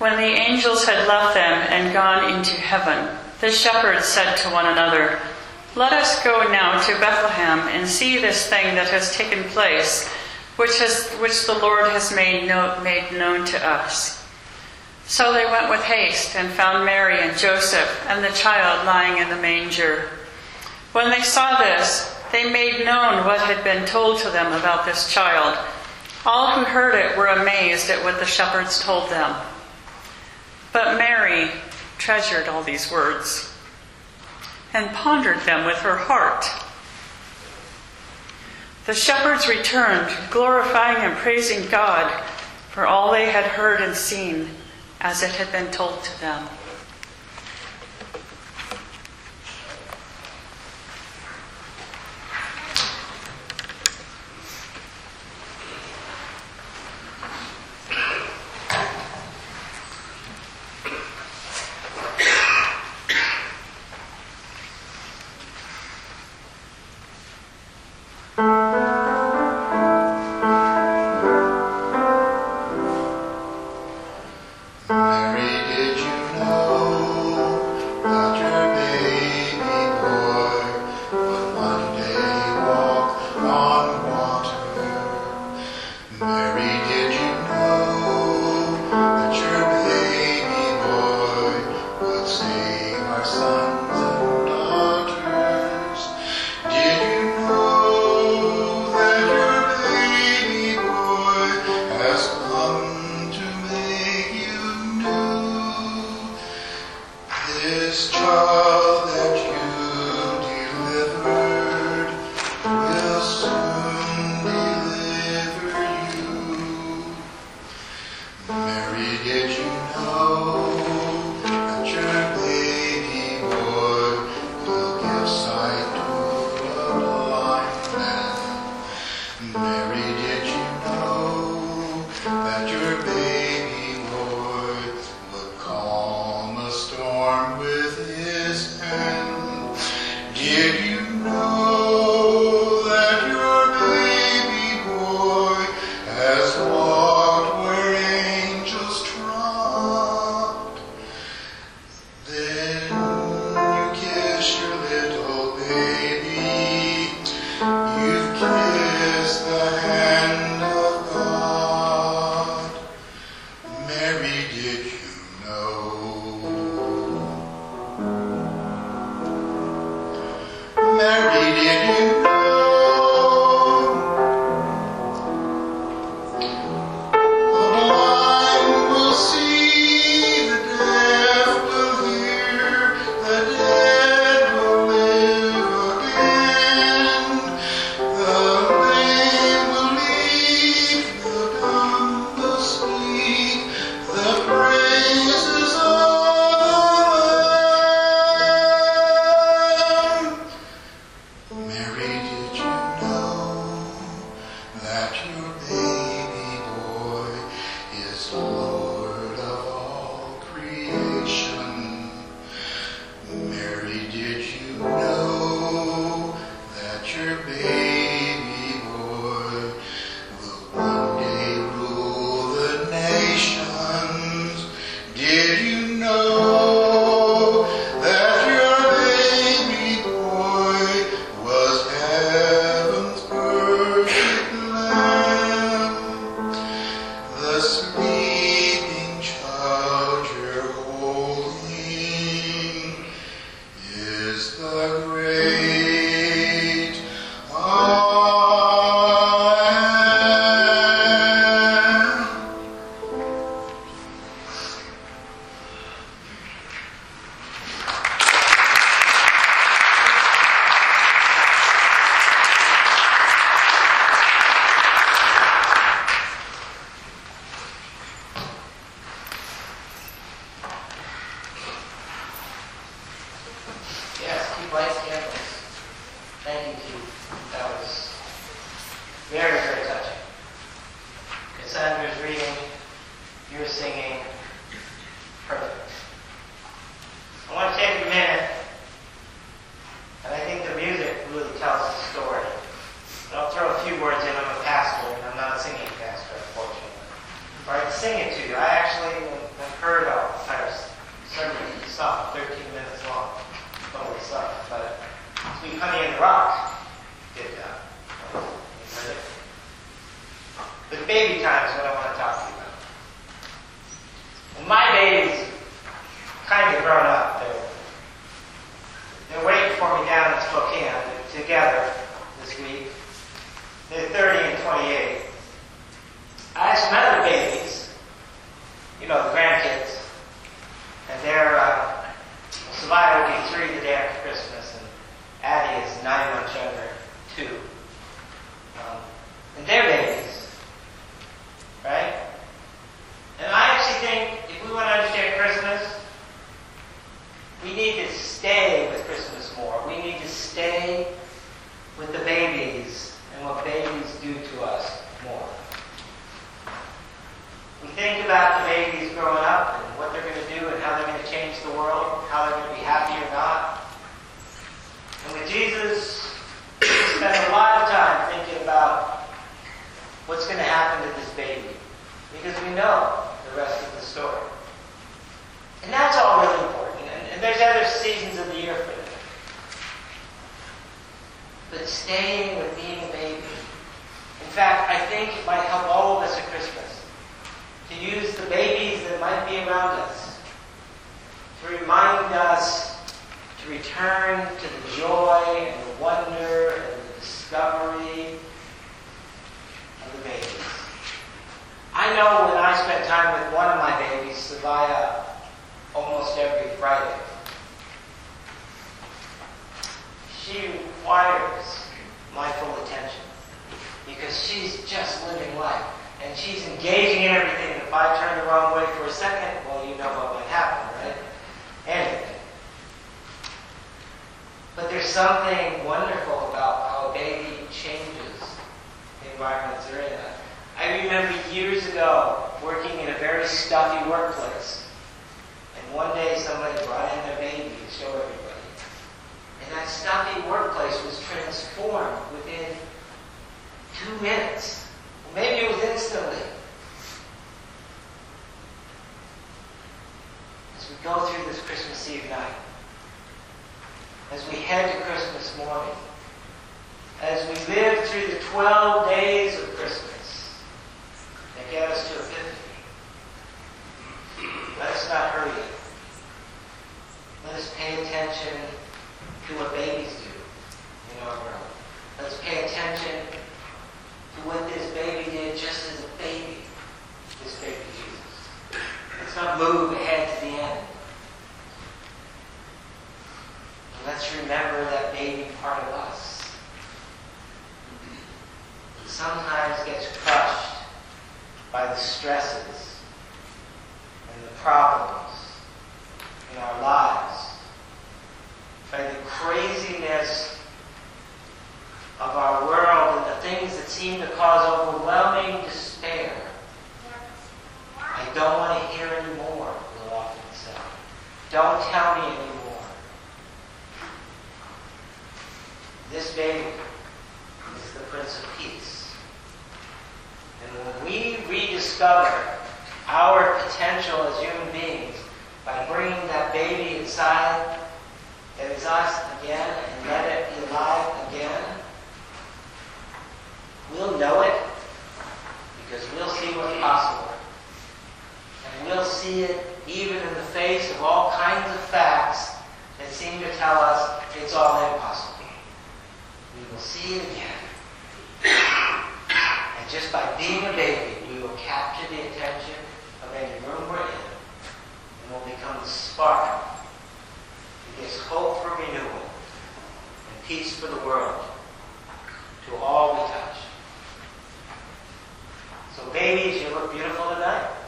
When the angels had left them and gone into heaven, the shepherds said to one another, Let us go now to Bethlehem and see this thing that has taken place, which, has, which the Lord has made, know, made known to us. So they went with haste and found Mary and Joseph and the child lying in the manger. When they saw this, they made known what had been told to them about this child. All who heard it were amazed at what the shepherds told them. But Mary treasured all these words and pondered them with her heart. The shepherds returned, glorifying and praising God for all they had heard and seen as it had been told to them. Yeah. know. Mary, did radiant. Thank you, Keith. That was very, very touching. Cassandra's reading, you're singing. Perfect. I want to take a minute, and I think the music really tells the story. But I'll throw a few words in. I'm a pastor, and I'm not a singing pastor, unfortunately. But I'd sing it to you. I actually have heard all the entire sermon, Psalm 13. Honey and the Rock did that. But Baby Time is what I want know the rest of the story. And that's all really important. And, and there's other seasons of the year for that. But staying with being a baby. In fact, I think it might help all of us at Christmas to use the babies that might be around us to remind us to return to the joy and the wonder and the discovery of the babies. I know when I spend time of Savia, almost every Friday, she requires my full attention because she's just living life and she's engaging in everything. If I turn the wrong way for a second, well, you know what might happen, right? Anything. But there's something wonderful about how a baby changes the environments they're in. I remember years ago working in a very stuffy workplace. And one day somebody brought in their baby to show everybody. And that stuffy workplace was transformed within two minutes. Maybe it was instantly. As we go through this Christmas Eve night, as we head to Christmas morning, as we live through the 12 days of Christmas that get us to Epiphany, let us not hurry it. Let us pay attention to what babies do in our world. Let's pay attention to what this baby did just as a baby, this baby Jesus. Let's move ahead to the end. Let's remember that baby part of us. Sometimes gets crushed by the stresses and the problems in our lives, by the craziness of our world and the things that seem to cause overwhelming despair. I don't want to hear anymore, we'll often say. Don't tell me anymore. This baby is the Prince of Peace. And when we rediscover our potential as human beings by bringing that baby inside that is us again and let it be alive again, we'll know we will capture the attention of any room we're in and will become the spark that gives hope for renewal and peace for the world to all we touch. So babies, you look beautiful tonight.